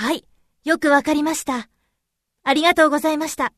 はい、よくわかりました。ありがとうございました。